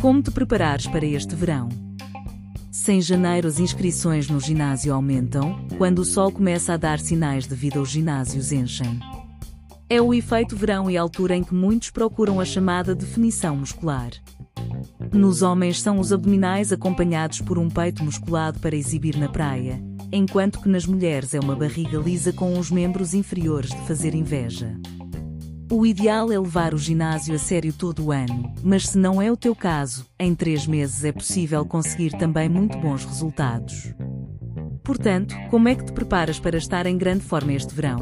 Como te preparares para este verão? Se em janeiro as inscrições no ginásio aumentam, quando o sol começa a dar sinais de vida os ginásios enchem. É o efeito verão e altura em que muitos procuram a chamada definição muscular. Nos homens são os abdominais acompanhados por um peito musculado para exibir na praia, enquanto que nas mulheres é uma barriga lisa com os membros inferiores de fazer inveja. O ideal é levar o ginásio a sério todo o ano, mas se não é o teu caso, em três meses é possível conseguir também muito bons resultados. Portanto, como é que te preparas para estar em grande forma este verão?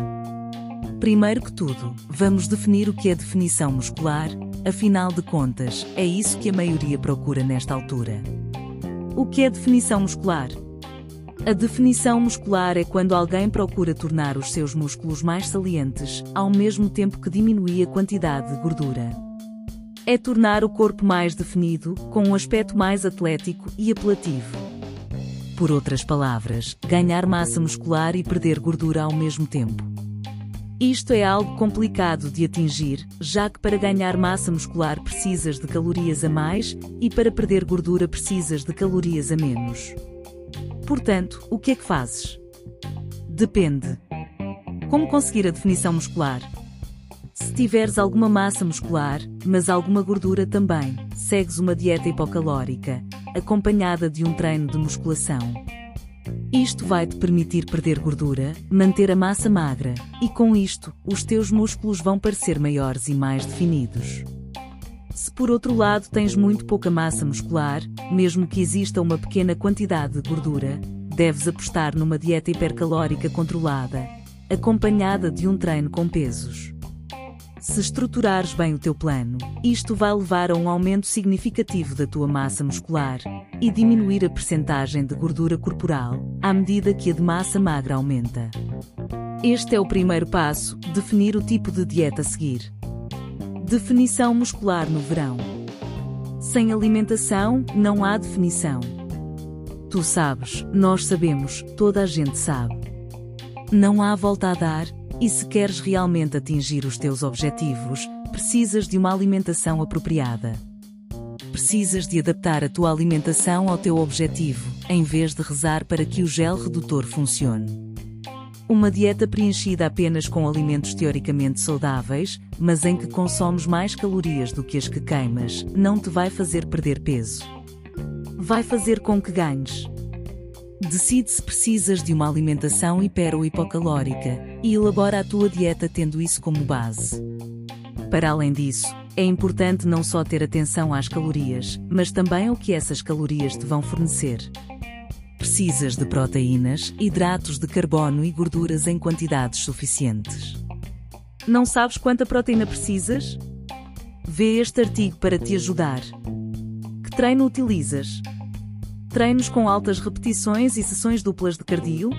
Primeiro que tudo, vamos definir o que é definição muscular, afinal de contas, é isso que a maioria procura nesta altura. O que é definição muscular? A definição muscular é quando alguém procura tornar os seus músculos mais salientes, ao mesmo tempo que diminui a quantidade de gordura. É tornar o corpo mais definido, com um aspecto mais atlético e apelativo. Por outras palavras, ganhar massa muscular e perder gordura ao mesmo tempo. Isto é algo complicado de atingir, já que para ganhar massa muscular precisas de calorias a mais e para perder gordura precisas de calorias a menos. Portanto, o que é que fazes? Depende. Como conseguir a definição muscular? Se tiveres alguma massa muscular, mas alguma gordura também, segues uma dieta hipocalórica, acompanhada de um treino de musculação. Isto vai te permitir perder gordura, manter a massa magra, e com isto, os teus músculos vão parecer maiores e mais definidos. Se por outro lado tens muito pouca massa muscular, mesmo que exista uma pequena quantidade de gordura, deves apostar numa dieta hipercalórica controlada, acompanhada de um treino com pesos. Se estruturares bem o teu plano, isto vai levar a um aumento significativo da tua massa muscular e diminuir a percentagem de gordura corporal à medida que a de massa magra aumenta. Este é o primeiro passo, definir o tipo de dieta a seguir. Definição muscular no verão. Sem alimentação, não há definição. Tu sabes, nós sabemos, toda a gente sabe. Não há volta a dar, e se queres realmente atingir os teus objetivos, precisas de uma alimentação apropriada. Precisas de adaptar a tua alimentação ao teu objetivo, em vez de rezar para que o gel redutor funcione. Uma dieta preenchida apenas com alimentos teoricamente saudáveis, mas em que consomes mais calorias do que as que queimas, não te vai fazer perder peso. Vai fazer com que ganhes. Decide se precisas de uma alimentação hiper ou hipocalórica e elabora a tua dieta tendo isso como base. Para além disso, é importante não só ter atenção às calorias, mas também ao que essas calorias te vão fornecer. Precisas de proteínas, hidratos de carbono e gorduras em quantidades suficientes. Não sabes quanta proteína precisas? Vê este artigo para te ajudar. Que treino utilizas? Treinos com altas repetições e sessões duplas de cardio?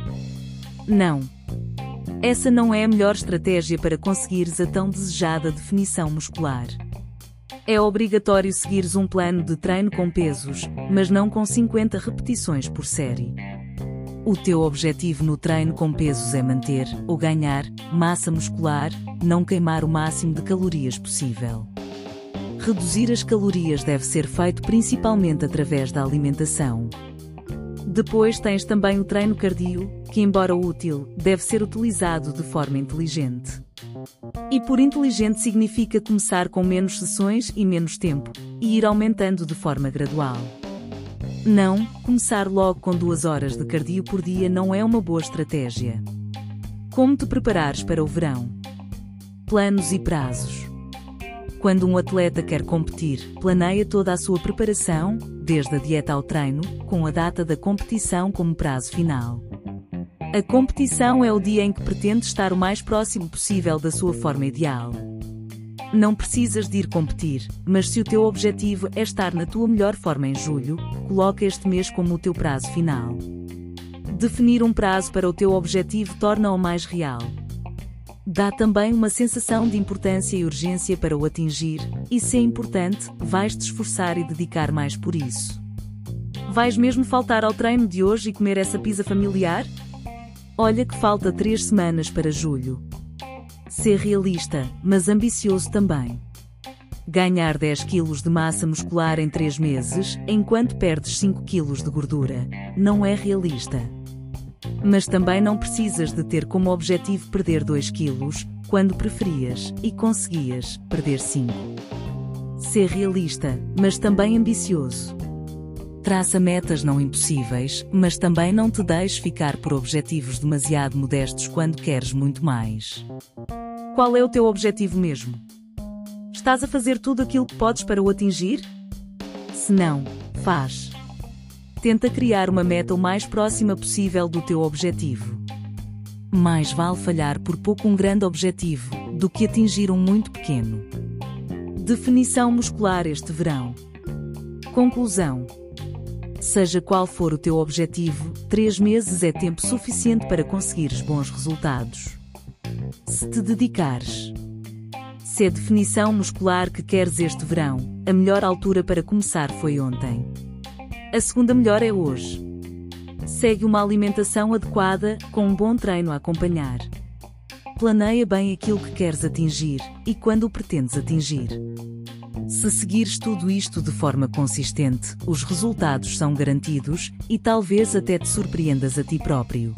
Não. Essa não é a melhor estratégia para conseguires a tão desejada definição muscular. É obrigatório seguires um plano de treino com pesos, mas não com 50 repetições por série. O teu objetivo no treino com pesos é manter, ou ganhar, massa muscular, não queimar o máximo de calorias possível. Reduzir as calorias deve ser feito principalmente através da alimentação. Depois tens também o treino cardio, que, embora útil, deve ser utilizado de forma inteligente. E por inteligente significa começar com menos sessões e menos tempo, e ir aumentando de forma gradual. Não, começar logo com duas horas de cardio por dia não é uma boa estratégia. Como te preparares para o verão? Planos e prazos. Quando um atleta quer competir, planeia toda a sua preparação, desde a dieta ao treino, com a data da competição como prazo final. A competição é o dia em que pretende estar o mais próximo possível da sua forma ideal. Não precisas de ir competir, mas se o teu objetivo é estar na tua melhor forma em julho, coloca este mês como o teu prazo final. Definir um prazo para o teu objetivo torna-o mais real. Dá também uma sensação de importância e urgência para o atingir, e se é importante, vais te esforçar e dedicar mais por isso. Vais mesmo faltar ao treino de hoje e comer essa pizza familiar? Olha que falta três semanas para julho. Ser realista, mas ambicioso também. Ganhar 10 kg de massa muscular em 3 meses, enquanto perdes 5 kg de gordura, não é realista. Mas também não precisas de ter como objetivo perder 2 kg, quando preferias e conseguias perder 5. Ser realista, mas também ambicioso. Traça metas não impossíveis, mas também não te deixes ficar por objetivos demasiado modestos quando queres muito mais. Qual é o teu objetivo mesmo? Estás a fazer tudo aquilo que podes para o atingir? Se não, faz. Tenta criar uma meta o mais próxima possível do teu objetivo. Mais vale falhar por pouco um grande objetivo do que atingir um muito pequeno. Definição muscular este verão. Conclusão. Seja qual for o teu objetivo, três meses é tempo suficiente para conseguires bons resultados. Se te dedicares. Se é definição muscular que queres este verão, a melhor altura para começar foi ontem. A segunda melhor é hoje. Segue uma alimentação adequada, com um bom treino a acompanhar. Planeia bem aquilo que queres atingir e quando o pretendes atingir. Se seguires tudo isto de forma consistente, os resultados são garantidos e talvez até te surpreendas a ti próprio.